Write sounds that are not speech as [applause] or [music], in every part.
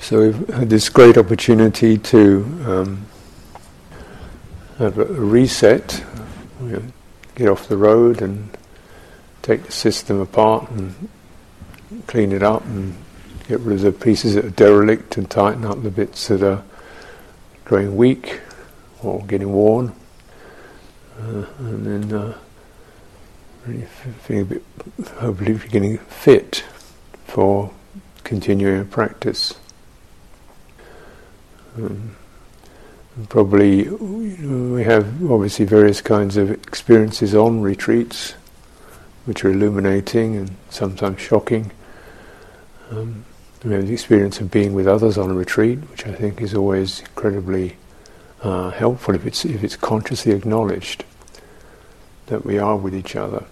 So we've had this great opportunity to um, have a, reset, you know, get off the road and take the system apart and clean it up and get rid of the pieces that are derelict and tighten up the bits that are growing weak or getting worn. Uh, and then uh, really feeling a bit, hopefully getting fit for continuing practice. Um, probably know, we have obviously various kinds of experiences on retreats, which are illuminating and sometimes shocking. Um, we have the experience of being with others on a retreat, which I think is always incredibly uh, helpful if it's if it's consciously acknowledged that we are with each other,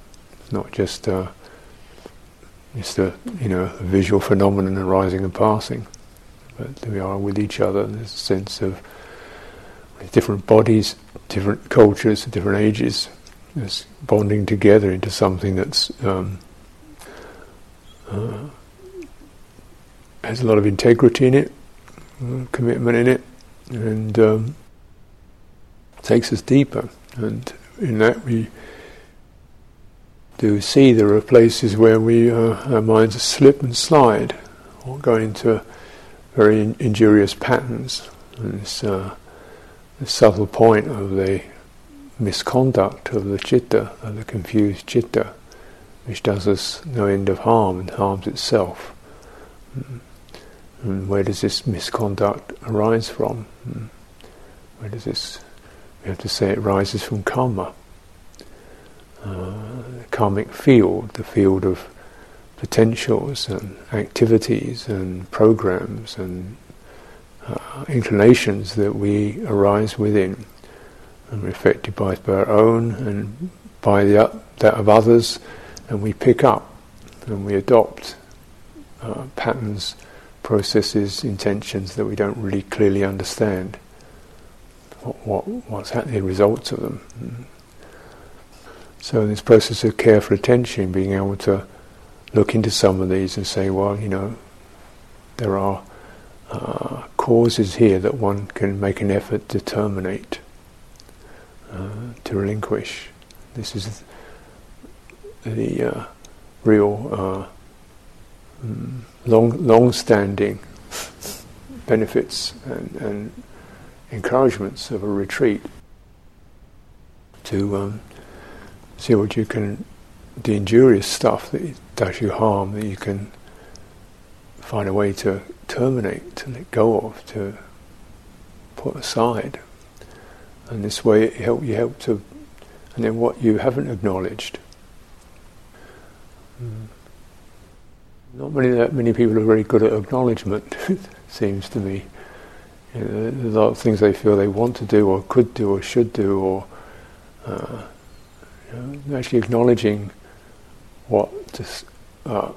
not just uh, just a you know a visual phenomenon arising and passing, but we are with each other. There's a sense of different bodies, different cultures, different ages, just bonding together into something that's um, uh, has a lot of integrity in it, uh, commitment in it, and um, takes us deeper. And in that we do see there are places where we uh, our minds slip and slide, or go into very in- injurious patterns. And this, uh, subtle point of the misconduct of the chitta, of the confused chitta, which does us no end of harm and harms itself. Mm. And where does this misconduct arise from? Mm. Where does this? We have to say it rises from karma, uh, the karmic field, the field of potentials and activities and programs and uh, inclinations that we arise within and we're affected by, by our own and by the, that of others, and we pick up and we adopt uh, patterns, processes, intentions that we don't really clearly understand. What, what what's happening, the results of them. So this process of careful attention, being able to look into some of these and say, well, you know, there are uh, causes here that one can make an effort to terminate, uh, to relinquish. This is the uh, real uh, mm, long, long-standing benefits and, and, encouragements of a retreat. To um, see what you can, the injurious stuff that does you harm, that you can find a way to terminate, to let go of, to put aside. And this way it help you help to and then what you haven't acknowledged. Mm. Not many that many people are very good at acknowledgement, [laughs] seems to me. You know, there's a lot of things they feel they want to do or could do or should do or uh, you know, actually acknowledging what just, uh,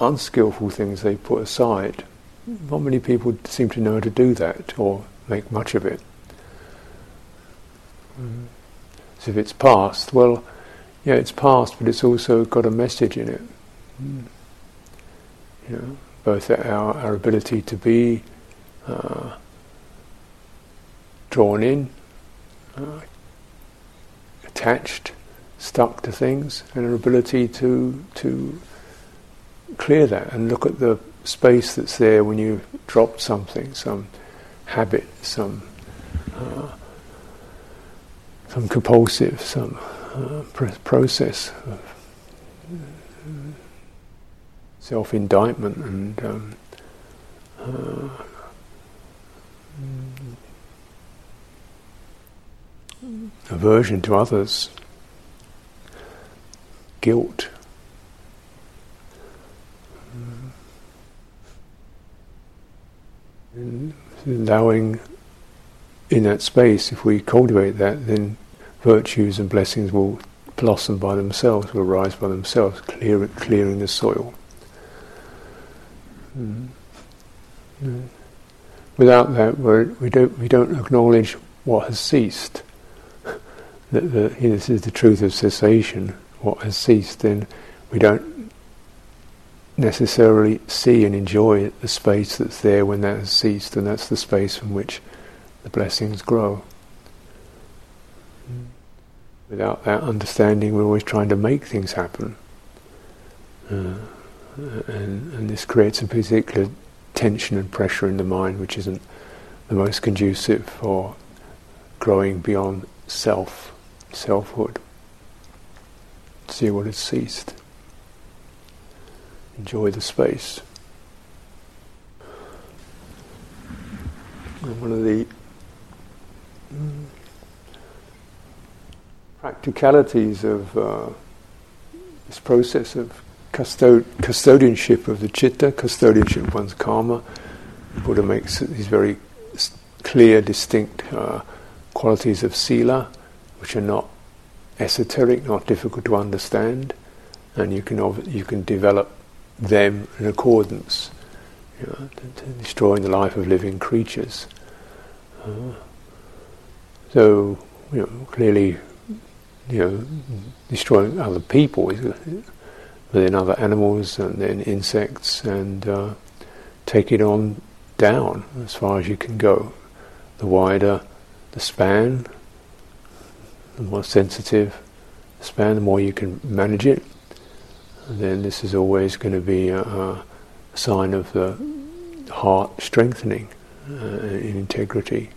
unskillful things they put aside. Not many people seem to know how to do that or make much of it. Mm. So if it's past, well, yeah, it's past, but it's also got a message in it. Mm. You know, both our, our ability to be uh, drawn in, uh, attached, stuck to things, and our ability to to clear that and look at the space that's there when you drop something, some habit, some uh, some compulsive, some uh, pr- process of self-indictment and um, uh, aversion to others, guilt. And allowing in that space, if we cultivate that, then virtues and blessings will blossom by themselves, will rise by themselves, clear, clearing the soil. Mm. Without that, we're, we don't we don't acknowledge what has ceased. [laughs] the, the, you know, this is the truth of cessation. What has ceased, then we don't necessarily see and enjoy the space that's there when that has ceased, and that's the space from which the blessings grow. Without that understanding, we're always trying to make things happen. Uh, and, and this creates a particular tension and pressure in the mind, which isn't the most conducive for growing beyond self, selfhood. See what has ceased. Enjoy the space. And one of the mm, practicalities of uh, this process of custod- custodianship of the chitta, custodianship of one's karma. The Buddha makes these very clear, distinct uh, qualities of sila, which are not esoteric, not difficult to understand, and you can ov- you can develop them in accordance, you know, to, to destroying the life of living creatures. Uh, so, you know, clearly, you know, destroying other people within other animals and then insects and uh, take it on down as far as you can go. The wider the span, the more sensitive span, the more you can manage it. Then this is always going to be a, a sign of the heart strengthening uh, in integrity.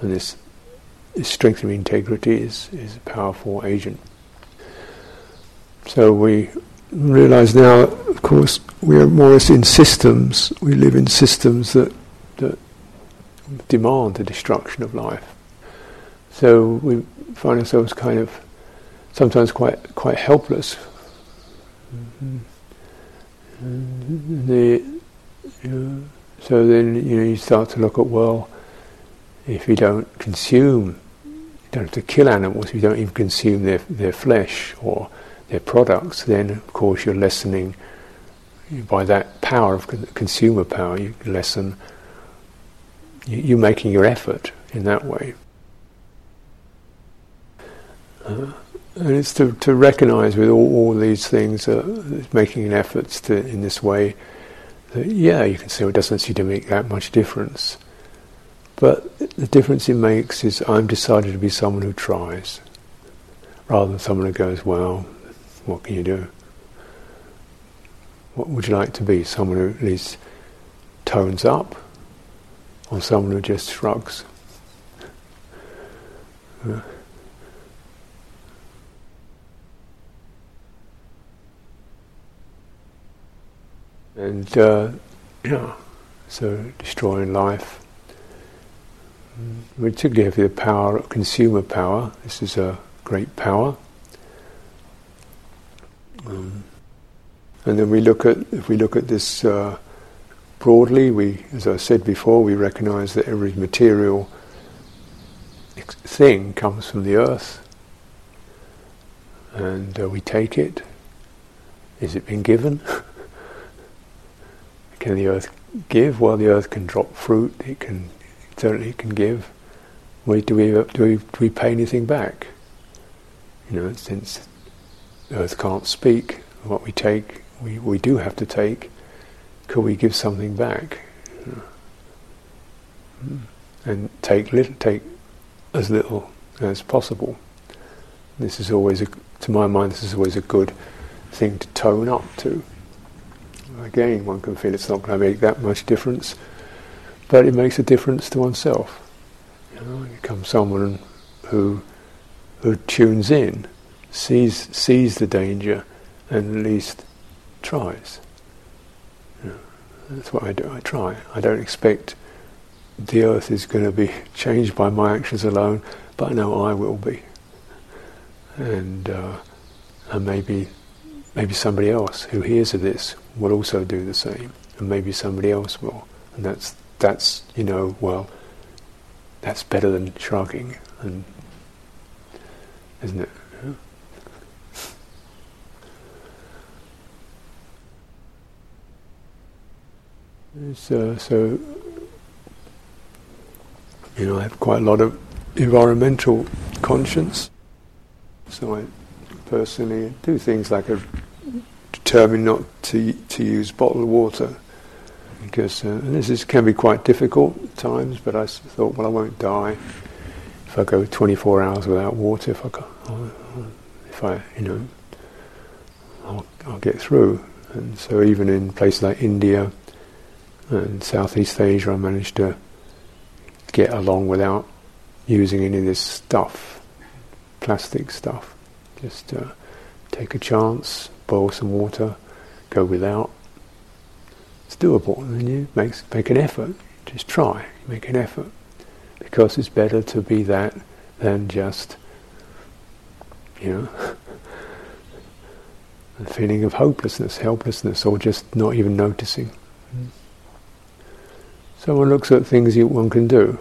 And this, this strengthening integrity is, is a powerful agent. So we realize now, of course, we are more or less in systems. We live in systems that, that demand the destruction of life. So we find ourselves kind of sometimes quite quite helpless. Mm-hmm. The, so then you know you start to look at well, if you don't consume, you don't have to kill animals. If you don't even consume their their flesh or their products, then of course you're lessening by that power of consumer power. You lessen. You're making your effort in that way. Uh, and it's to, to recognize with all, all these things, uh, making an effort to, in this way, that yeah, you can say it doesn't seem to make that much difference. But the difference it makes is I'm decided to be someone who tries, rather than someone who goes, well, what can you do? What would you like to be? Someone who at least tones up, or someone who just shrugs? [laughs] Uh, and uh, [clears throat] yeah, so destroying life. We particularly have the power, consumer power. This is a great power. Um, and then we look at if we look at this uh, broadly, we, as I said before, we recognise that every material thing comes from the earth, and uh, we take it. Is it been given? [laughs] can the earth give? Well, the earth can drop fruit. It can certainly it can give. We, do we do we do we pay anything back? You know, since the earth can't speak. What we take, we, we do have to take. Could we give something back? Hmm. And take little, take as little as possible. This is always, a, to my mind, this is always a good thing to tone up to. Again, one can feel it's not going to make that much difference, but it makes a difference to oneself. You know, you become someone who who tunes in sees sees the danger and at least tries. You know, that's what I do. I try. I don't expect the earth is going to be [laughs] changed by my actions alone, but I know I will be. And uh, and maybe maybe somebody else who hears of this will also do the same, and maybe somebody else will. And that's that's you know well, that's better than shrugging, and isn't it? So, uh, so, you know, I have quite a lot of environmental conscience. So I personally do things like a determined not to to use bottled water because uh, this is, can be quite difficult at times. But I thought, well, I won't die if I go 24 hours without water. If I if I you know I'll, I'll get through. And so even in places like India and Southeast Asia, I managed to get along without using any of this stuff, plastic stuff. Just uh, take a chance, boil some water, go without. It's doable, and you make make an effort. Just try, make an effort, because it's better to be that than just, you know. [laughs] a feeling of hopelessness, helplessness, or just not even noticing. So one looks at things you, one can do,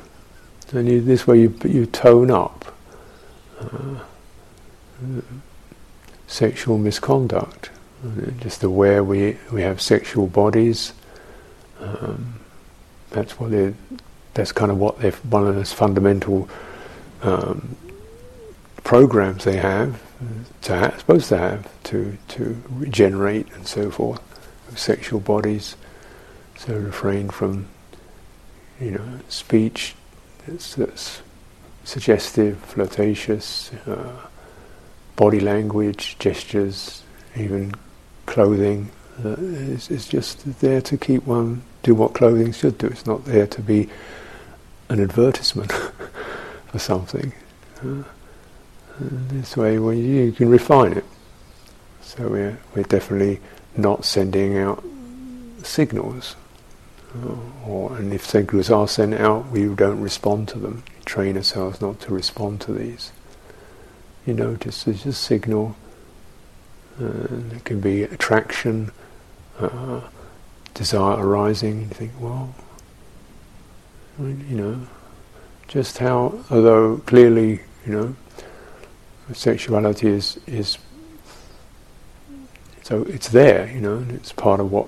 and you, this way you, you tone up uh, sexual misconduct. Just aware we we have sexual bodies. Um, that's what they That's kind of what they one of those fundamental um, programs they have to have, supposed to have to to regenerate and so forth. Sexual bodies, so refrain from you know speech that's, that's suggestive, flirtatious, uh, body language, gestures, even clothing. Uh, is, is just there to keep one do what clothing should do. It's not there to be an advertisement [laughs] for something. Uh, this way, well, you can refine it. So we're we're definitely not sending out signals, uh, or and if signals are sent out, we don't respond to them. We train ourselves not to respond to these. You just as a signal. Uh, it can be attraction, uh, desire arising. You think, well, you know, just how, although clearly, you know, sexuality is is so it's there, you know, and it's part of what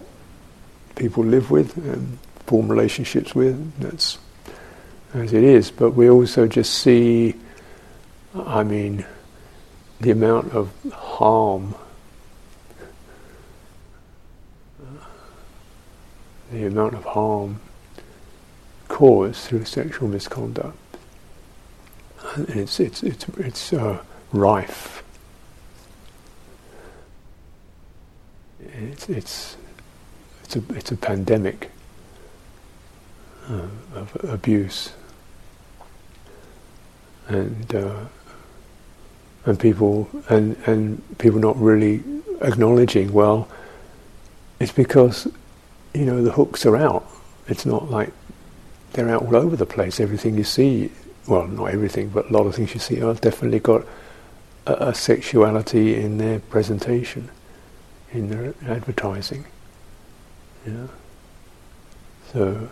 people live with and form relationships with. That's as it is. But we also just see, I mean, the amount of harm, the amount of harm caused through sexual misconduct, and it's it's it's it's. Uh, rife. It's it's it's a it's a pandemic uh, of abuse, and uh, and people and and people not really acknowledging. Well, it's because you know the hooks are out. It's not like they're out all over the place. Everything you see, well, not everything, but a lot of things you see are definitely got a, a sexuality in their presentation, in their advertising. Yeah. So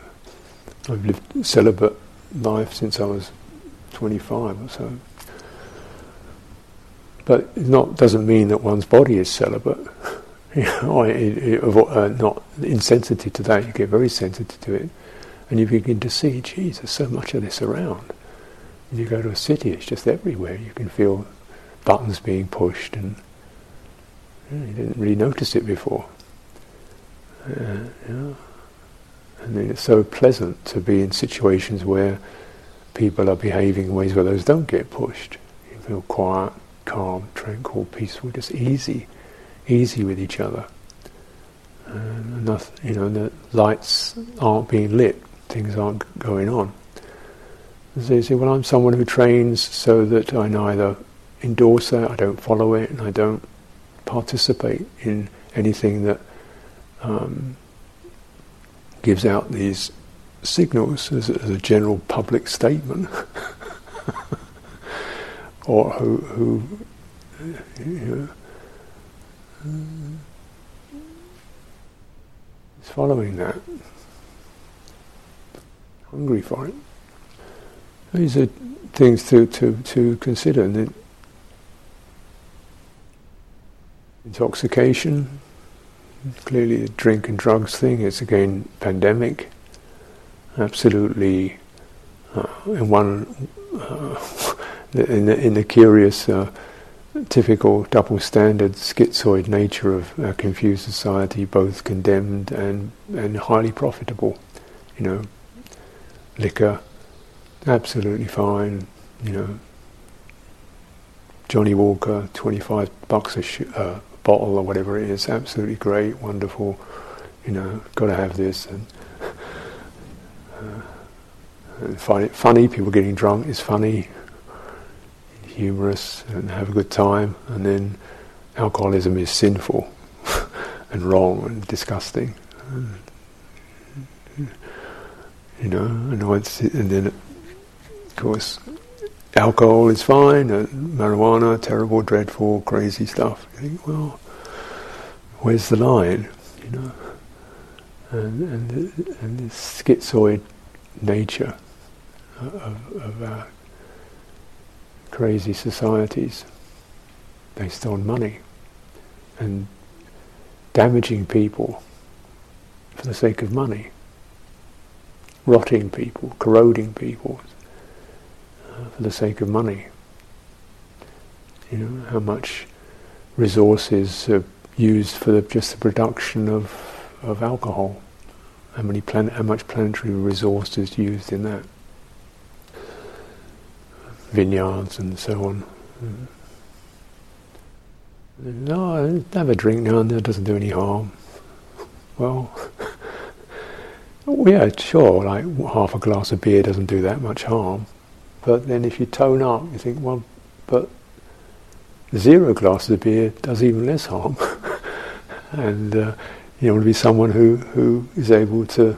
I've lived celibate life since I was 25 or so. But it not doesn't mean that one's body is celibate. [laughs] it, it, uh, not insensitive to that. You get very sensitive to it, and you begin to see, geez, there's so much of this around. You go to a city, it's just everywhere. You can feel buttons being pushed, and you, know, you didn't really notice it before. Uh, yeah. And then it's so pleasant to be in situations where people are behaving in ways where those don't get pushed. You feel quiet, calm, tranquil, peaceful, just easy, easy with each other. And you know, the lights aren't being lit, things aren't going on. So you say, well, I'm someone who trains so that I neither endorse it, I don't follow it, and I don't participate in anything that um, gives out these signals as, as, a general public statement, [laughs] or who, who you know, is following that, hungry for it. These are things to, to, to consider. Intoxication. Clearly, the drink and drugs thing is again pandemic. Absolutely, uh, in one uh, in, the, in the curious uh, typical double standard schizoid nature of a confused society, both condemned and, and highly profitable. You know, liquor, absolutely fine, you know, Johnnie Walker, 25 bucks a sh- uh, bottle or whatever it is, absolutely great, wonderful, you know, got to have this. And, [laughs] uh, and find it funny, people getting drunk is funny, humorous, and have a good time. And then alcoholism is sinful [laughs] and wrong and disgusting. And, You know, and once, and then, of course, alcohol is fine, uh, marijuana, terrible, dreadful, crazy stuff. You think, well, where's the line? You know, and and, and this schizoid nature of, of our crazy societies based on money and damaging people for the sake of money, rotting people, corroding people uh, for the sake of money. You know, how much resources are used for the, just the production of, of alcohol. How many plan- how much planetary resource is used in that? Vineyards and so on. No, have a drink now and then, it doesn't do any harm. Well, [laughs] yeah, sure, like half a glass of beer doesn't do that much harm. But then if you tone up, you think, well, but zero glasses of beer does even less harm. [laughs] and uh, you want to be someone who, who is able to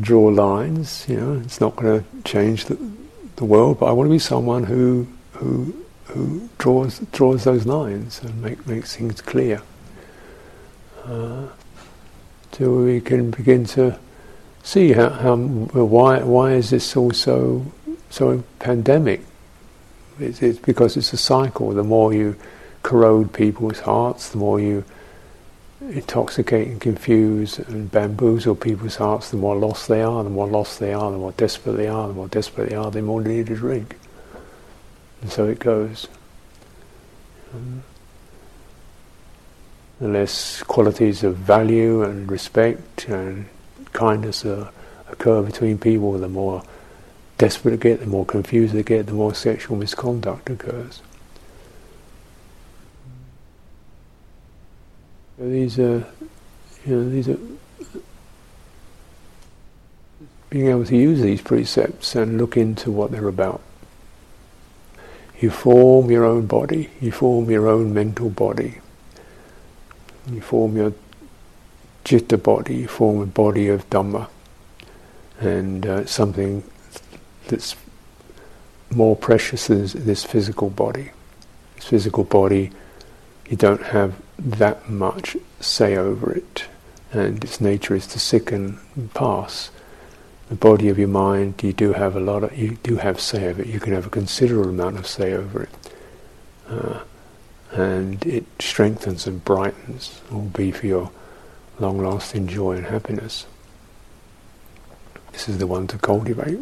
draw lines. You know, it's not going to change the, the world, but I want to be someone who who who draws draws those lines and make makes things clear. Uh, till we can begin to see how, how why why is this all so so pandemic, it's, it's because it's a cycle. The more you corrode people's hearts, the more you intoxicate and confuse and bamboozle people's hearts, the more lost they are, the more lost they are, the more desperate they are, the more desperate they are, the more they need a drink. And so it goes. Um, the less qualities of value and respect and kindness occur between people, the more desperate they get, the more confused they get, the more sexual misconduct occurs. These are, you know, these are being able to use these precepts and look into what they're about. You form your own body, you form your own mental body, you form your citta body, you form a body of Dhamma, and uh, something that's more precious than this physical body. This physical body, you don't have that much say over it, and its nature is to sicken and pass. The body of your mind, you do have a lot of, you do have say over it. You can have a considerable amount of say over it, uh, and it strengthens and brightens, will be for your long-lasting joy and happiness. This is the one to cultivate.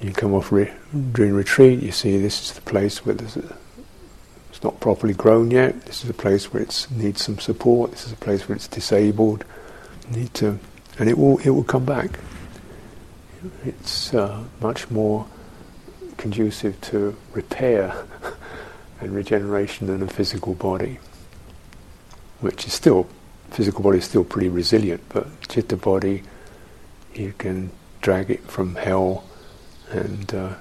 You come off re- during retreat, you see this is the place where there's a, not properly grown yet. This is a place where it needs some support. This is a place where it's disabled. Need to, and it will it will come back. It's uh, much more conducive to repair [laughs] and regeneration than a physical body, which is still physical body is still pretty resilient, but chitta body you can drag it from hell and uh,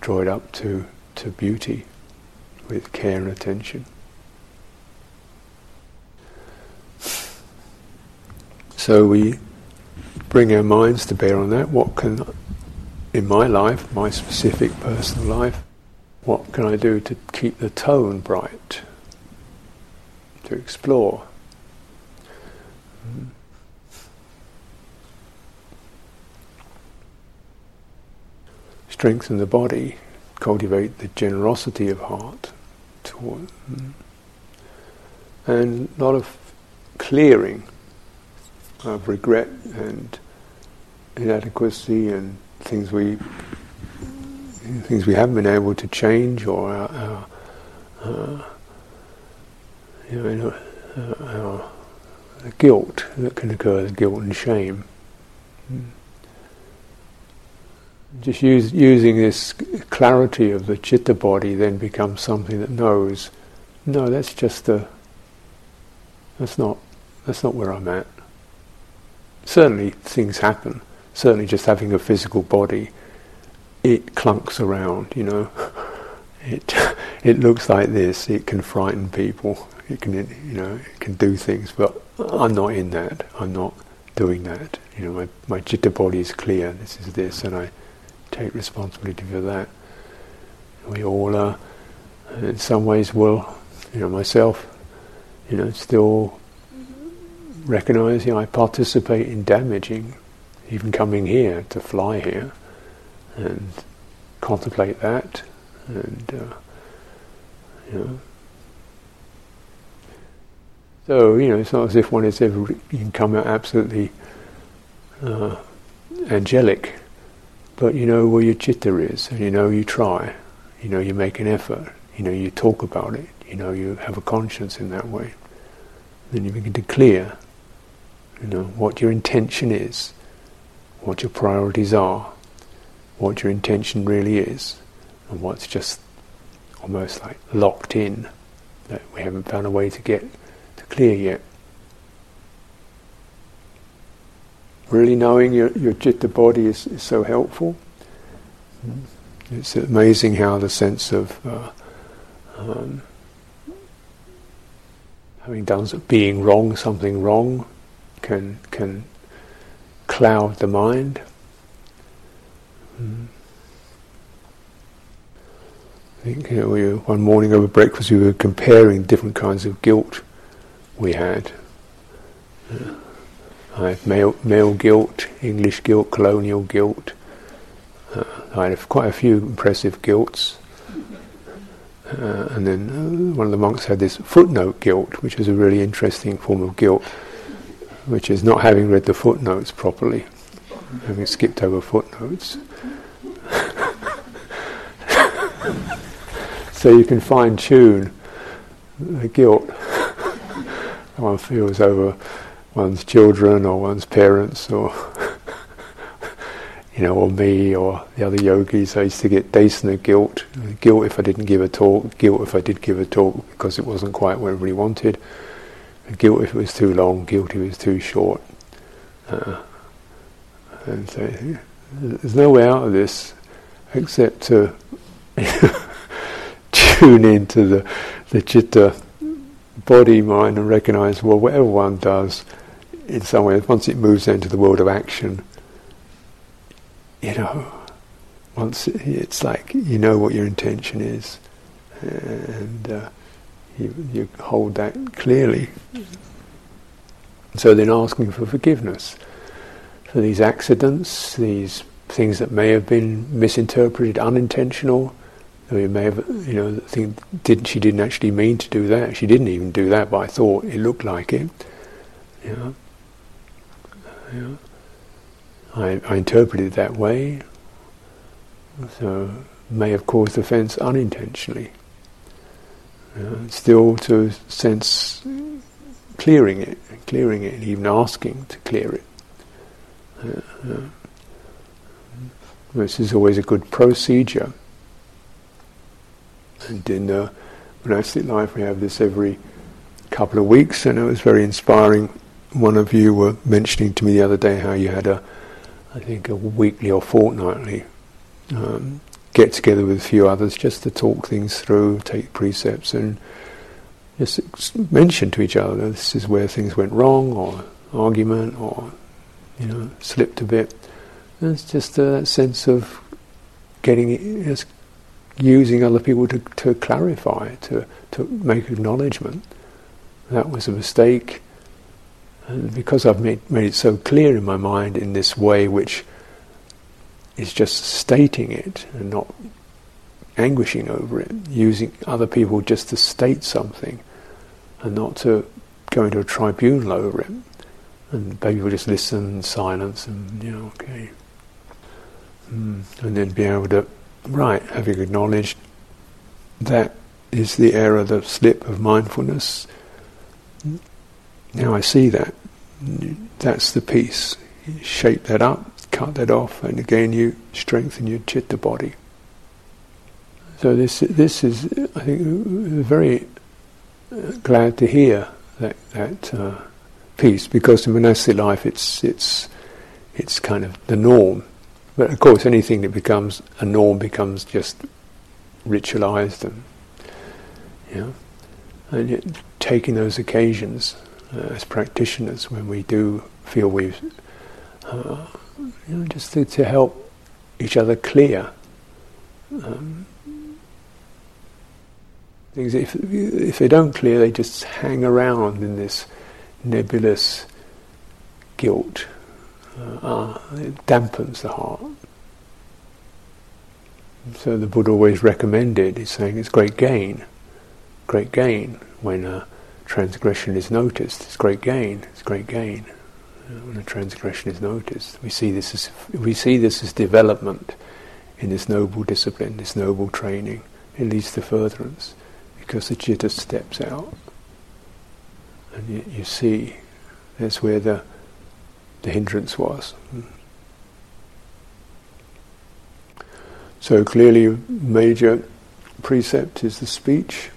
draw it up to, to beauty with care and attention. So we bring our minds to bear on that. What can, in my life, my specific personal life, what can I do to keep the tone bright, to explore? Strengthen the body, cultivate the generosity of heart, toward, and a lot of clearing of regret and inadequacy and things we things we haven't been able to change, or our, our uh, you know, our, our guilt that can occur, guilt and shame. Mm. Just use, using this clarity of the chitta body then becomes something that knows, no, that's just a, that's not, that's not where I'm at. Certainly things happen. Certainly just having a physical body, it clunks around, you know. [laughs] It, it looks like this, it can frighten people, it can, you know, it can do things, but I'm not in that, I'm not doing that. You know, my, my chitta body is clear, this is this, and I take responsibility for that. We all are, in some ways, will, you know, myself, you know, still recognizing I participate in damaging, even coming here to fly here, and contemplate that, and uh, you know. So you know, it's not as if one is ever you can come out absolutely uh, angelic but you know where your chitta is, and you know you try, you know you make an effort, you know you talk about it, you know you have a conscience in that way. Then you begin to clear, you know, what your intention is, what your priorities are, what your intention really is, and what's just almost like locked in that we haven't found a way to get to clear yet. Really knowing your, your chitta body is, is so helpful. It's amazing how the sense of uh, um, having done being wrong, something wrong, can can cloud the mind. Mm. I think you know, we were, one morning over breakfast we were comparing different kinds of guilt we had. Yeah. I have male, male guilt, English guilt, colonial guilt. Uh, I have quite a few impressive guilts. Uh, and then uh, one of the monks had this footnote guilt, which is a really interesting form of guilt, which is not having read the footnotes properly, having skipped over footnotes. [laughs] so you can fine tune the guilt [laughs] one feels over one's children or one's parents or [laughs] you know, or me or the other yogis. I used to get Desana guilt, guilt if I didn't give a talk, guilt if I did give a talk because it wasn't quite what everybody wanted, guilt if it was too long, guilt if it was too short. Uh, and so there's no way out of this except to [laughs] tune into the, the chitta body, mind, and recognize, well, whatever one does, in some ways, once it moves into the world of action, you know, once it's like you know what your intention is, and uh, you, you hold that clearly. So then asking for forgiveness for these accidents, these things that may have been misinterpreted, unintentional. We may have, you know, think didn't she didn't actually mean to do that. She didn't even do that, but I thought it looked like it. You know. I, I interpreted it that way, so may have caused offence unintentionally. still to sense clearing it, clearing it, and even asking to clear it. This is always a good procedure. And in uh, monastic life, we have this every couple of weeks, and it was very inspiring one of you were mentioning to me the other day how you had a, I think, a weekly or fortnightly um, get together with a few others just to talk things through, take precepts, and just mention to each other this is where things went wrong, or argument, or you know, slipped a bit. And it's just a sense of getting it, just using other people to, to clarify, to, to make acknowledgement. That was a mistake and because I've made, made it so clear in my mind in this way, which is just stating it and not anguishing over it, using other people just to state something and not to go into a tribunal over it. And people just listen in silence and, you know, okay. Mm. And then be able to right, having acknowledged that is the error, the slip of mindfulness, now I see that. That's the piece. Shape that up, cut that off, and again you strengthen your chitta body. So this this is, I think, very uh, glad to hear that that uh, piece because in monastic life it's it's it's kind of the norm. But of course, anything that becomes a norm becomes just ritualized and and yet taking those occasions uh, as practitioners when we do feel we've uh, you know just to, to, help each other clear um, things if if they don't clear they just hang around in this nebulous guilt uh, it dampens the heart so the Buddha always recommended he's saying it's great gain great gain when a transgression is noticed. It's great gain. It's great gain when a transgression is noticed. We see this as we see this as development in this noble discipline, this noble training. It leads to furtherance because the citta steps out, and you, you see that's where the the hindrance was. So clearly, major precept is the speech.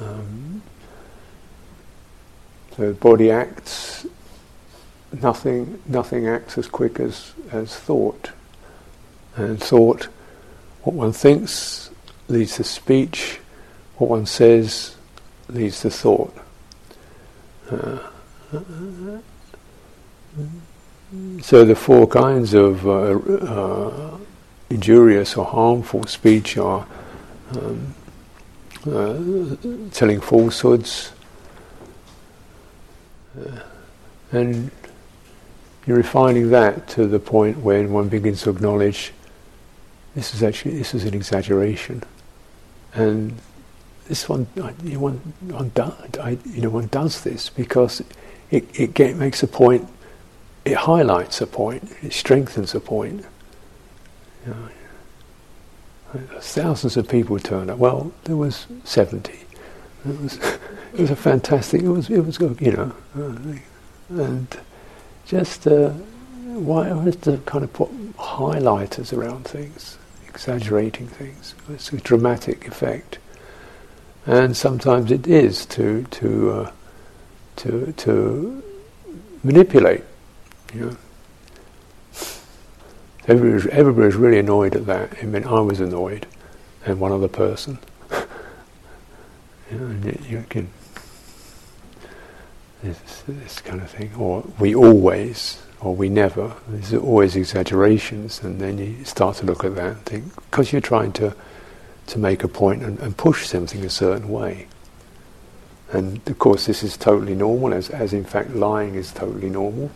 Um, so body acts, nothing, nothing acts as quick as, as thought. And thought, what one thinks leads to speech, what one says leads to thought. Uh, so the four kinds of uh, uh, injurious or harmful speech are um, uh, telling falsehoods, uh, and you're refining that to the point when one begins to acknowledge this is actually this is an exaggeration, and this one, one, one, do, I, you know, one does this because it, it get, makes a point, it highlights a point, it strengthens a point. You know, Thousands of people turned up. Well, there was seventy. It was, [laughs] it was a fantastic. It was, it was good, you know, and just uh, why was to kind of put highlighters around things, exaggerating things. It's a dramatic effect, and sometimes it is to to uh, to to manipulate, you know. Everybody, everybody was really annoyed at that. I mean, I was annoyed, and one other person. [laughs] you, know, you, you can this, this kind of thing, or we always, or we never. There's always exaggerations, and then you start to look at that and think because you're trying to to make a point and, and push something a certain way. And of course, this is totally normal, as, as in fact lying is totally normal.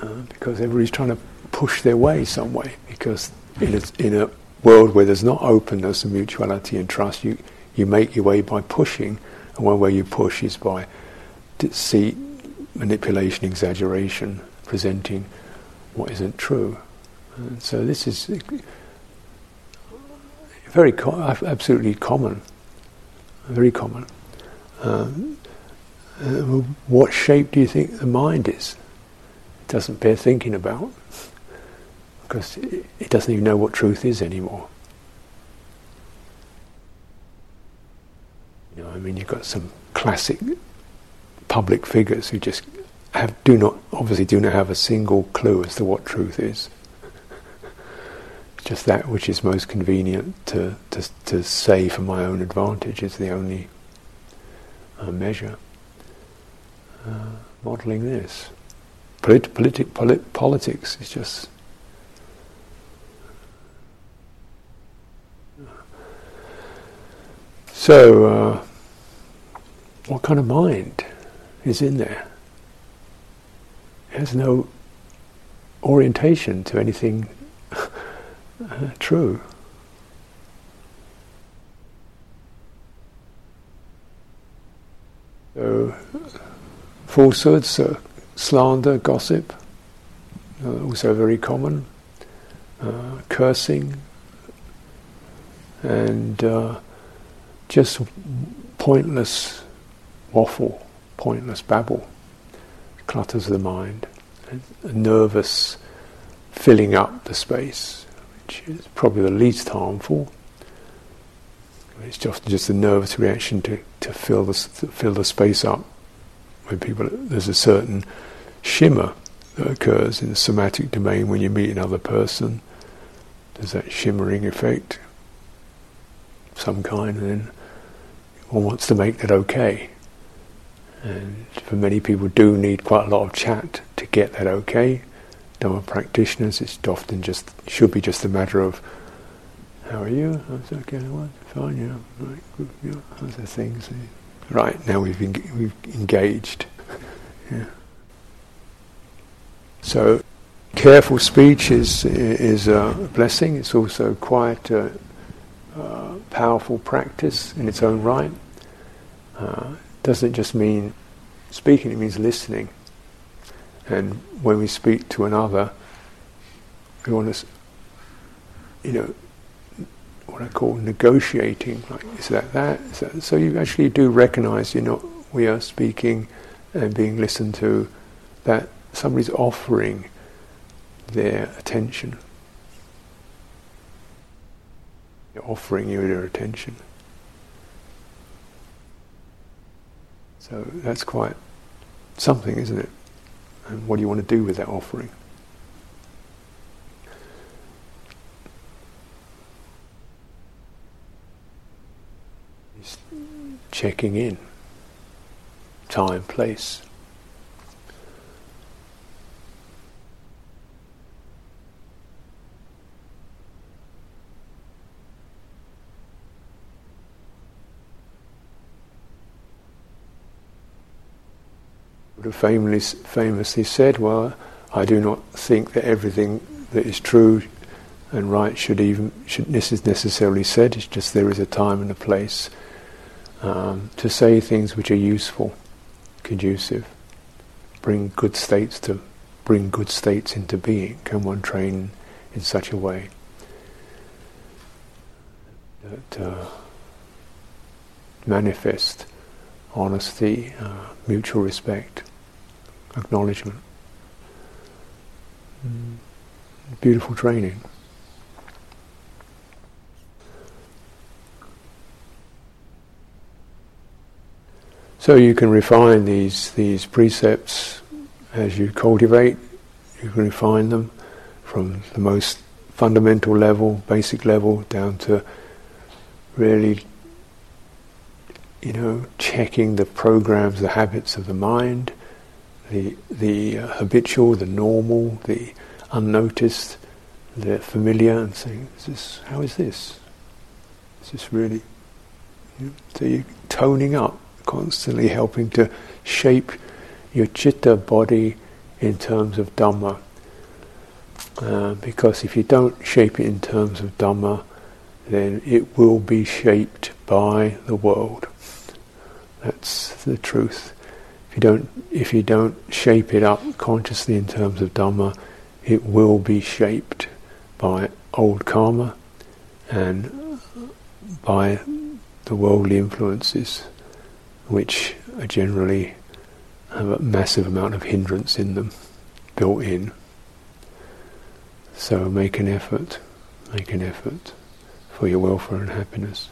Uh, because everybody's trying to push their way some way. Because in a, in a world where there's not openness and mutuality and trust, you, you make your way by pushing, and one way you push is by deceit, manipulation, exaggeration, presenting what isn't true. And so this is very co- absolutely common, very common. Um, uh, what shape do you think the mind is? Doesn't bear thinking about because it doesn't even know what truth is anymore. You know, I mean, you've got some classic public figures who just have do not obviously do not have a single clue as to what truth is. just that which is most convenient to, to, to say for my own advantage is the only uh, measure. Uh, modeling this. Polit- polit- politics is just. So, uh, what kind of mind is in there? It has no orientation to anything uh, [laughs] true. So, falsehoods, uh, slander, gossip, uh, also very common. uh, cursing, and uh, just pointless waffle, pointless babble, clutters the mind, a nervous filling up the space, which is probably the least harmful. It's just just a nervous reaction to, to fill the to fill the space up. When people there's a certain shimmer that occurs in the somatic domain when you meet another person. There's that shimmering effect, some kind, and then one wants to make that okay. And for many people, do need quite a lot of chat to get that okay. Dharma practitioners, it's often just should be just a matter of how are you? I was okay. What? Fine. Yeah. Right. Good, yeah. How's the things? Right now we've en- we've engaged. yeah. So careful speech is is a blessing. It's also quite a, a powerful practice in its own right. Uh, doesn't just mean speaking; it means listening. And when we speak to another, we want to, you know, what I call negotiating. Like, is that that? Is that? So you actually do recognize, you know, we are speaking and being listened to. That somebody's offering their attention. They're offering you their attention. So that's quite something, isn't it? And what do you want to do with that offering? Just checking in. Time, place. Buddha famously, famously said, Well, I do not think that everything that is true and right should even should this is necessarily said. It's just there is a time and a place um, to say things which are useful, conducive, bring good states to bring good states into being. Can one train in such a way that uh, manifest honesty, uh, mutual respect, acknowledgement. Mm. Beautiful training. So you can refine these these precepts as you cultivate. You can refine them from the most fundamental level, basic level, down to really you know, checking the programs, the habits of the mind, the the uh, habitual, the normal, the unnoticed, the familiar, and saying, is this, "How is this? Is this really?" You know, so you're toning up, constantly helping to shape your citta body in terms of dhamma. Uh, because if you don't shape it in terms of dhamma, then it will be shaped by the world. That's the truth. If you don't, if you don't shape it up consciously in terms of Dhamma, it will be shaped by old karma and by the worldly influences, which are generally have a massive amount of hindrance in them, built in. So make an effort, make an effort for your welfare and happiness.